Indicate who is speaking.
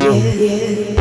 Speaker 1: yeah, yeah.